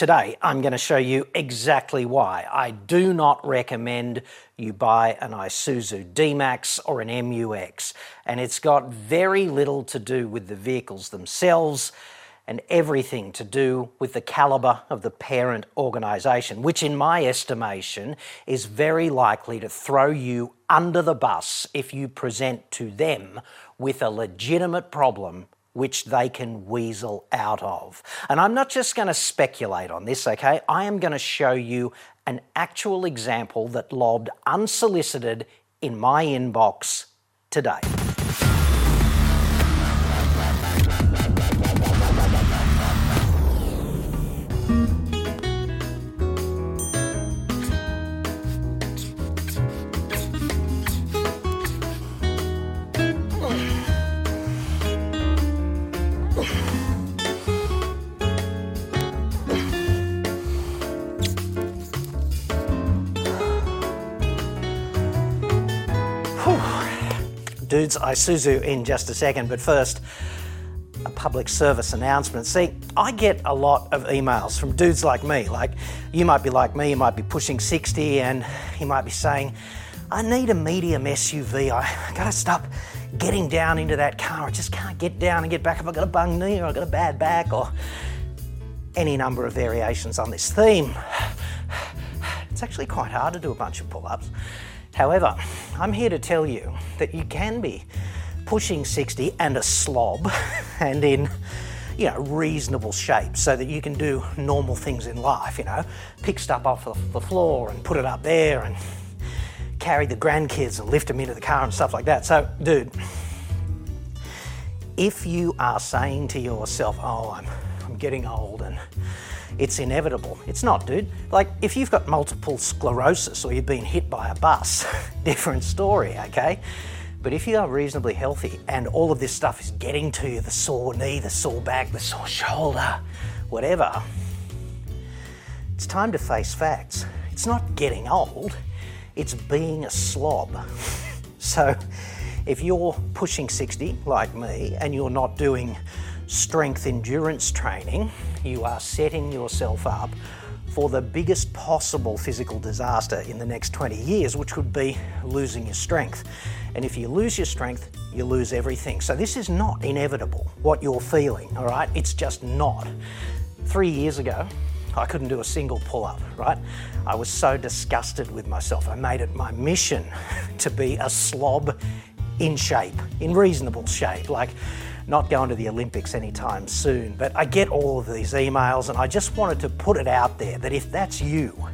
Today, I'm going to show you exactly why I do not recommend you buy an Isuzu D-Max or an MUX. And it's got very little to do with the vehicles themselves and everything to do with the calibre of the parent organisation, which in my estimation is very likely to throw you under the bus if you present to them with a legitimate problem which they can weasel out of. And I'm not just going to speculate on this, okay? I am going to show you an actual example that lobbed unsolicited in my inbox today. Dudes Isuzu in just a second, but first, a public service announcement. See, I get a lot of emails from dudes like me. Like, you might be like me, you might be pushing 60, and you might be saying, I need a medium SUV. I gotta stop getting down into that car. I just can't get down and get back I've got a bung knee or I've got a bad back or any number of variations on this theme. It's actually quite hard to do a bunch of pull ups. However, I'm here to tell you that you can be pushing 60 and a slob and in you know reasonable shape so that you can do normal things in life you know. Pick stuff off the floor and put it up there and carry the grandkids and lift them into the car and stuff like that. So dude if you are saying to yourself oh i'm, I'm getting old and it's inevitable. It's not, dude. Like, if you've got multiple sclerosis or you've been hit by a bus, different story, okay? But if you are reasonably healthy and all of this stuff is getting to you the sore knee, the sore back, the sore shoulder, whatever it's time to face facts. It's not getting old, it's being a slob. so, if you're pushing 60 like me and you're not doing strength endurance training, you are setting yourself up for the biggest possible physical disaster in the next 20 years, which would be losing your strength. And if you lose your strength, you lose everything. So this is not inevitable, what you're feeling, all right? It's just not. Three years ago, I couldn't do a single pull up, right? I was so disgusted with myself. I made it my mission to be a slob in shape, in reasonable shape. Like, not going to the Olympics anytime soon. But I get all of these emails, and I just wanted to put it out there that if that's you,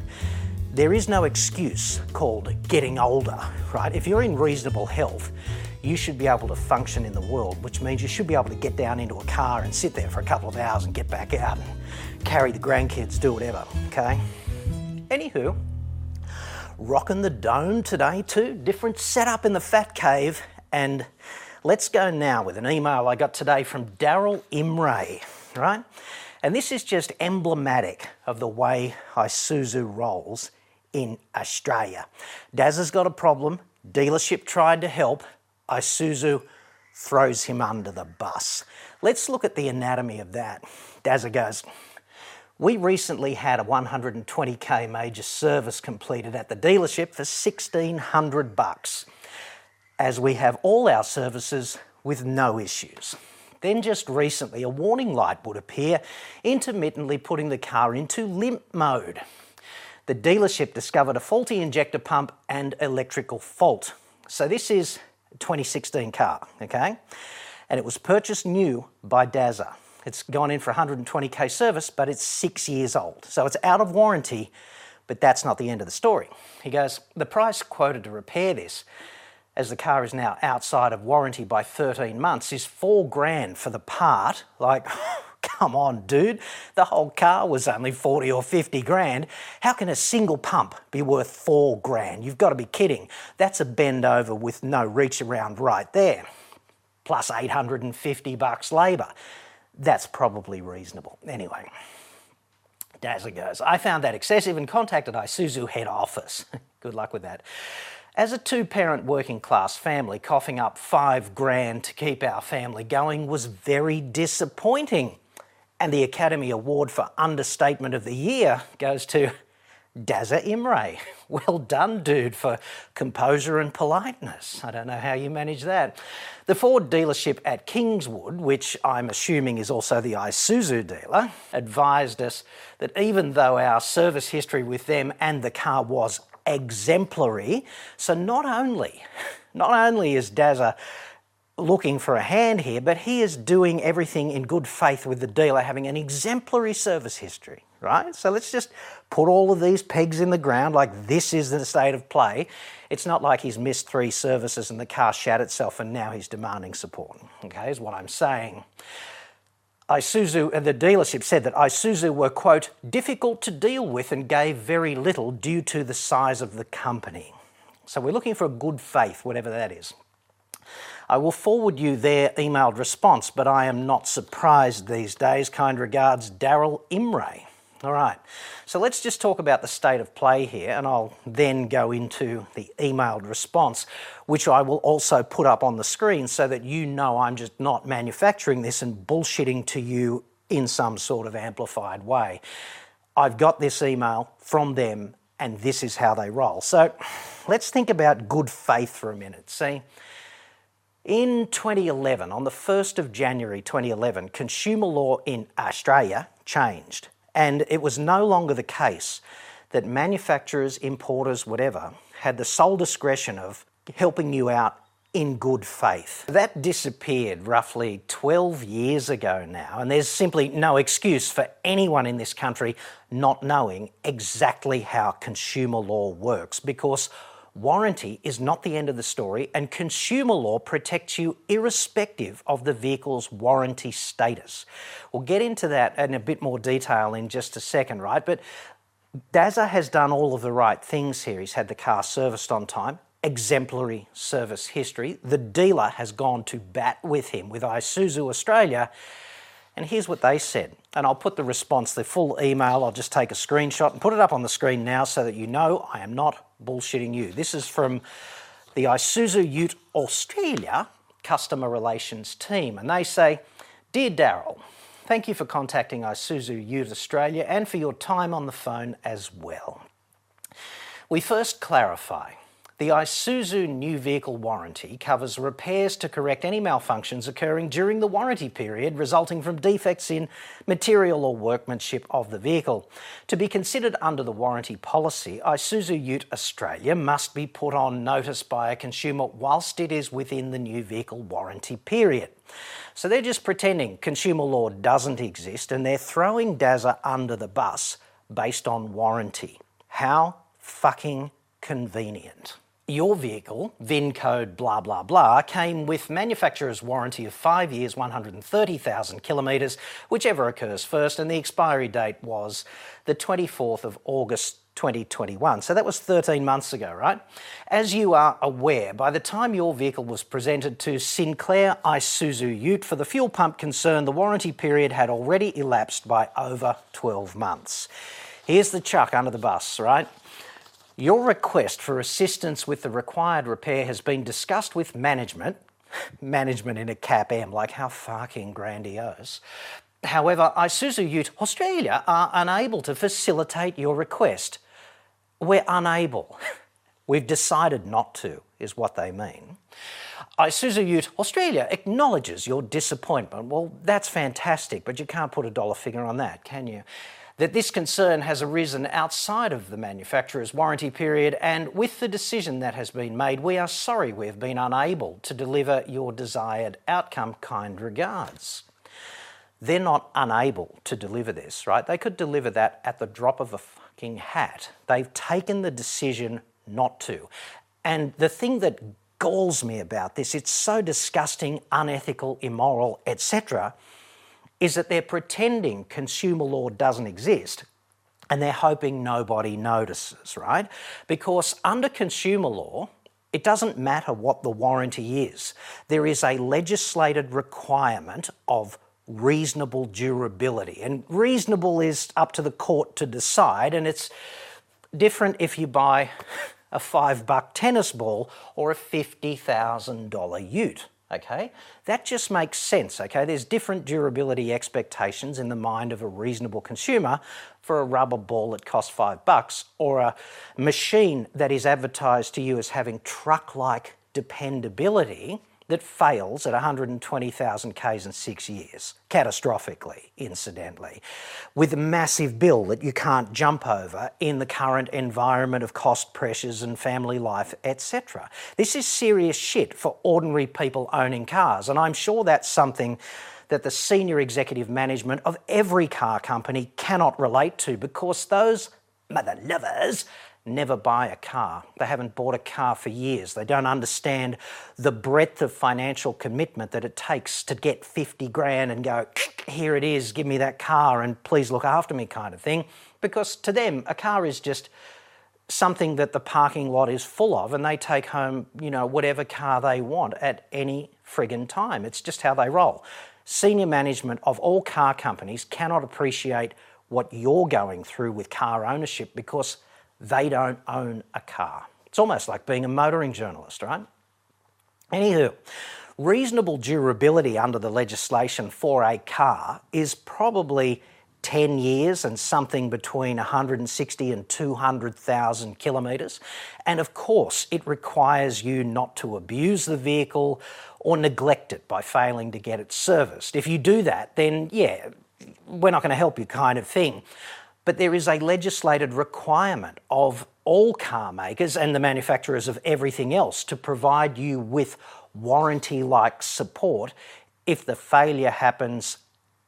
there is no excuse called getting older, right? If you're in reasonable health, you should be able to function in the world, which means you should be able to get down into a car and sit there for a couple of hours and get back out and carry the grandkids, do whatever, okay? Anywho, rocking the dome today too, different setup in the fat cave, and Let's go now with an email I got today from Daryl Imray, right? And this is just emblematic of the way Isuzu rolls in Australia. Daz has got a problem, dealership tried to help, Isuzu throws him under the bus. Let's look at the anatomy of that. Dazza goes, we recently had a 120k major service completed at the dealership for 1600 bucks as we have all our services with no issues. Then, just recently, a warning light would appear, intermittently putting the car into limp mode. The dealership discovered a faulty injector pump and electrical fault. So, this is a 2016 car, okay? And it was purchased new by Dazza. It's gone in for 120k service, but it's six years old. So, it's out of warranty, but that's not the end of the story. He goes, The price quoted to repair this as the car is now outside of warranty by 13 months, is four grand for the part. Like, come on, dude. The whole car was only 40 or 50 grand. How can a single pump be worth four grand? You've got to be kidding. That's a bend over with no reach around right there. Plus 850 bucks labour. That's probably reasonable. Anyway. Dazzler goes, I found that excessive and contacted Isuzu head office. Good luck with that. As a two parent working class family, coughing up five grand to keep our family going was very disappointing. And the Academy Award for Understatement of the Year goes to Dazza Imre. Well done, dude, for composure and politeness. I don't know how you manage that. The Ford dealership at Kingswood, which I'm assuming is also the Isuzu dealer, advised us that even though our service history with them and the car was exemplary, so not only, not only is Dazza looking for a hand here, but he is doing everything in good faith with the dealer, having an exemplary service history, right? So let's just put all of these pegs in the ground like this is the state of play. It's not like he's missed three services and the car shat itself and now he's demanding support, okay, is what I'm saying. Isuzu, and the dealership said that Isuzu were, quote, difficult to deal with and gave very little due to the size of the company. So we're looking for a good faith, whatever that is. I will forward you their emailed response, but I am not surprised these days. Kind regards, Daryl Imre. All right, so let's just talk about the state of play here, and I'll then go into the emailed response, which I will also put up on the screen so that you know I'm just not manufacturing this and bullshitting to you in some sort of amplified way. I've got this email from them, and this is how they roll. So let's think about good faith for a minute. See, in 2011, on the 1st of January 2011, consumer law in Australia changed, and it was no longer the case that manufacturers, importers, whatever, had the sole discretion of helping you out in good faith. That disappeared roughly 12 years ago now, and there's simply no excuse for anyone in this country not knowing exactly how consumer law works because warranty is not the end of the story, and consumer law protects you irrespective of the vehicle's warranty status. We'll get into that in a bit more detail in just a second, right? But Dazza has done all of the right things here. He's had the car serviced on time, exemplary service history. The dealer has gone to bat with him with Isuzu Australia. And here's what they said. And I'll put the response, the full email, I'll just take a screenshot and put it up on the screen now so that you know I am not bullshitting you. This is from the Isuzu Ute Australia customer relations team. And they say, Dear Daryl, thank you for contacting Isuzu Ute Australia and for your time on the phone as well. We first clarify the Isuzu new vehicle warranty covers repairs to correct any malfunctions occurring during the warranty period resulting from defects in material or workmanship of the vehicle. To be considered under the warranty policy, Isuzu Ute Australia must be put on notice by a consumer whilst it is within the new vehicle warranty period. So they're just pretending consumer law doesn't exist and they're throwing Dazza under the bus based on warranty. How fucking convenient your vehicle, VIN code blah blah blah, came with manufacturer's warranty of 5 years, 130,000 kilometres, whichever occurs first, and the expiry date was the 24th of August 2021. So that was 13 months ago, right? As you are aware, by the time your vehicle was presented to Sinclair Isuzu Ute for the fuel pump concern, the warranty period had already elapsed by over 12 months. Here's the chuck under the bus, right? Your request for assistance with the required repair has been discussed with management. management in a cap M, like how fucking grandiose. However, Isuzu Ute Australia are unable to facilitate your request. We're unable. We've decided not to, is what they mean. Isuzu Ute Australia acknowledges your disappointment. Well, that's fantastic, but you can't put a dollar figure on that, can you? That this concern has arisen outside of the manufacturer's warranty period, and with the decision that has been made, we are sorry we have been unable to deliver your desired outcome. Kind regards. They're not unable to deliver this, right? They could deliver that at the drop of a fucking hat. They've taken the decision not to. And the thing that galls me about this, it's so disgusting, unethical, immoral, etc is that they're pretending consumer law doesn't exist and they're hoping nobody notices, right? Because under consumer law, it doesn't matter what the warranty is. There is a legislated requirement of reasonable durability. And reasonable is up to the court to decide, and it's different if you buy a five buck tennis ball or a $50,000 ute okay? That just makes sense, okay? There's different durability expectations in the mind of a reasonable consumer for a rubber ball that costs five bucks or a machine that is advertised to you as having truck like dependability that fails at 120,000 Ks in six years, catastrophically, incidentally, with a massive bill that you can't jump over in the current environment of cost pressures and family life, etc. This is serious shit for ordinary people owning cars, and I'm sure that's something that the senior executive management of every car company cannot relate to because those mother lovers never buy a car. They haven't bought a car for years. They don't understand the breadth of financial commitment that it takes to get 50 grand and go, here it is, give me that car and please look after me, kind of thing. Because to them, a car is just something that the parking lot is full of and they take home, you know, whatever car they want at any friggin' time. It's just how they roll. Senior management of all car companies cannot appreciate what you're going through with car ownership because they don't own a car. It's almost like being a motoring journalist, right? Anywho, reasonable durability under the legislation for a car is probably 10 years and something between 160 and 200,000 kilometres. And of course, it requires you not to abuse the vehicle or neglect it by failing to get it serviced. If you do that, then yeah, we're not going to help you, kind of thing but there is a legislated requirement of all car makers and the manufacturers of everything else to provide you with warranty like support if the failure happens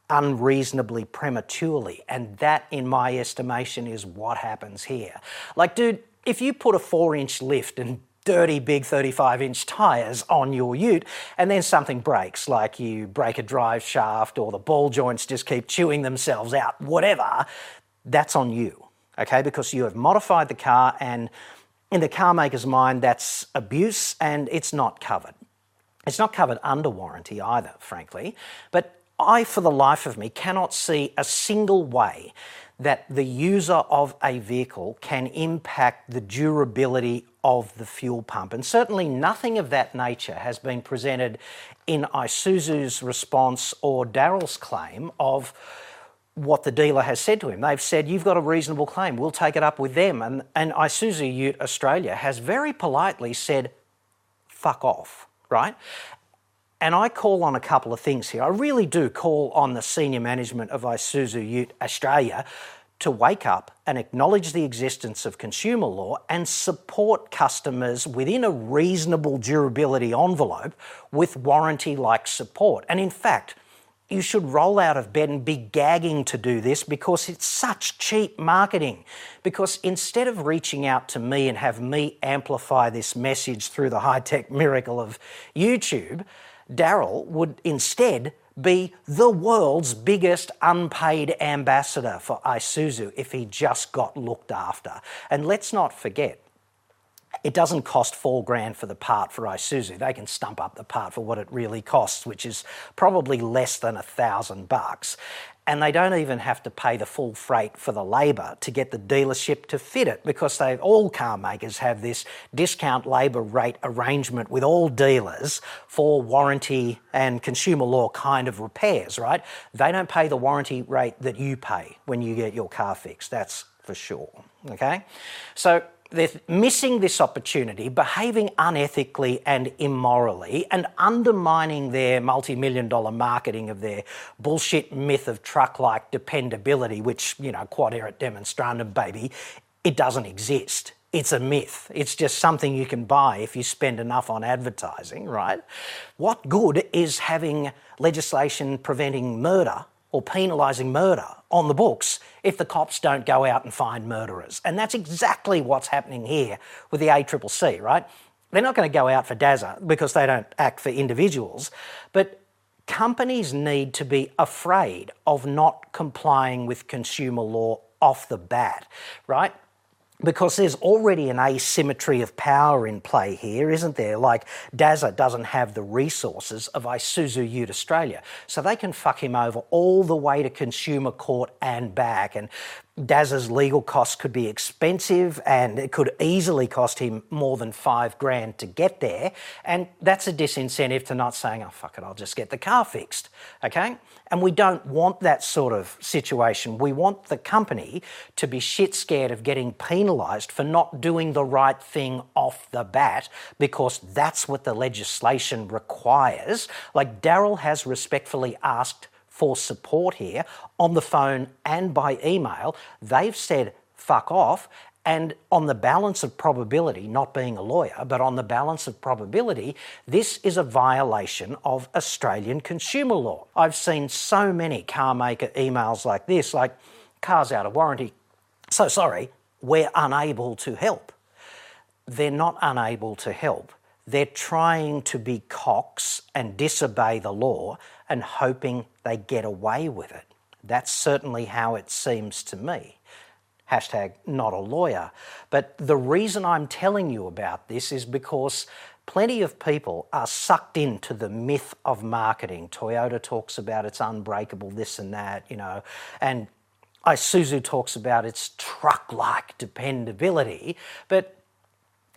unreasonably prematurely. And that, in my estimation, is what happens here. Like, dude, if you put a four inch lift and dirty big 35 inch tyres on your ute, and then something breaks, like you break a drive shaft or the ball joints just keep chewing themselves out, whatever, that's on you, okay? Because you have modified the car, and in the car maker's mind, that's abuse and it's not covered. It's not covered under warranty either, frankly. But I, for the life of me, cannot see a single way that the user of a vehicle can impact the durability of the fuel pump. And certainly nothing of that nature has been presented in Isuzu's response or Daryl's claim of what the dealer has said to him. They've said, You've got a reasonable claim, we'll take it up with them. And, and Isuzu Ute Australia has very politely said, Fuck off, right? And I call on a couple of things here. I really do call on the senior management of Isuzu Ute Australia to wake up and acknowledge the existence of consumer law and support customers within a reasonable durability envelope with warranty like support. And in fact, you should roll out of bed and be gagging to do this because it's such cheap marketing. Because instead of reaching out to me and have me amplify this message through the high tech miracle of YouTube, Daryl would instead be the world's biggest unpaid ambassador for Isuzu if he just got looked after. And let's not forget, it doesn't cost four grand for the part for Isuzu. They can stump up the part for what it really costs, which is probably less than a thousand bucks. And they don't even have to pay the full freight for the labour to get the dealership to fit it because they all car makers have this discount labour rate arrangement with all dealers for warranty and consumer law kind of repairs, right? They don't pay the warranty rate that you pay when you get your car fixed. That's for sure. Okay? So they're missing this opportunity, behaving unethically and immorally, and undermining their multi million dollar marketing of their bullshit myth of truck like dependability, which, you know, quod erat demonstrandum, baby, it doesn't exist. It's a myth. It's just something you can buy if you spend enough on advertising, right? What good is having legislation preventing murder or penalising murder on the books if the cops don't go out and find murderers. And that's exactly what's happening here with the ACCC, right? They're not going to go out for Dazza because they don't act for individuals, but companies need to be afraid of not complying with consumer law off the bat, right? Because there's already an asymmetry of power in play here, isn't there? Like Dazza doesn't have the resources of Isuzu Ute Australia, so they can fuck him over all the way to consumer court and back. And Daz's legal costs could be expensive and it could easily cost him more than five grand to get there. And that's a disincentive to not saying, oh, fuck it, I'll just get the car fixed. Okay? And we don't want that sort of situation. We want the company to be shit scared of getting penalised for not doing the right thing off the bat because that's what the legislation requires. Like Daryl has respectfully asked for support here on the phone and by email. They've said fuck off. And on the balance of probability, not being a lawyer, but on the balance of probability, this is a violation of Australian consumer law. I've seen so many car maker emails like this, like, car's out of warranty. So sorry, we're unable to help. They're not unable to help. They're trying to be cocks and disobey the law and hoping they get away with it. That's certainly how it seems to me. Hashtag not a lawyer. But the reason I'm telling you about this is because plenty of people are sucked into the myth of marketing. Toyota talks about its unbreakable this and that, you know, and Isuzu talks about its truck like dependability. But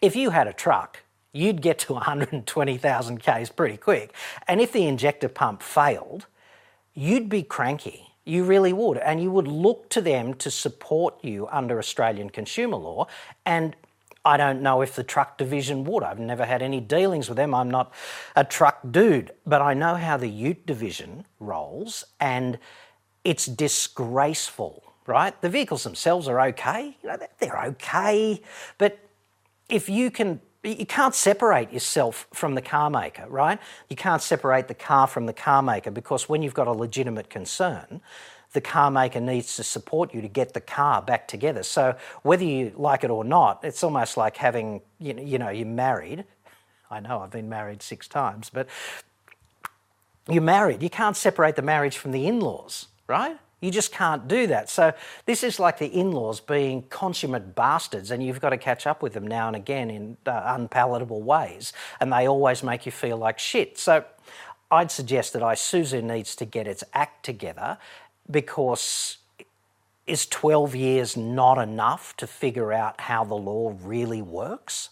if you had a truck you'd get to 120,000 Ks pretty quick. And if the injector pump failed, you'd be cranky. You really would. And you would look to them to support you under Australian consumer law. And I don't know if the truck division would. I've never had any dealings with them. I'm not a truck dude. But I know how the ute division rolls. And it's disgraceful, right? The vehicles themselves are okay. You know, they're okay. But if you can you can't separate yourself from the car maker, right? You can't separate the car from the car maker because when you've got a legitimate concern, the car maker needs to support you to get the car back together. So whether you like it or not, it's almost like having, you know, you know you're married. I know I've been married six times, but you're married. You can't separate the marriage from the in laws, right? You just can't do that. So this is like the in-laws being consummate bastards, and you've got to catch up with them now and again in uh, unpalatable ways, and they always make you feel like shit. So I'd suggest that Isuzu needs to get its act together because is 12 years not enough to figure out how the law really works?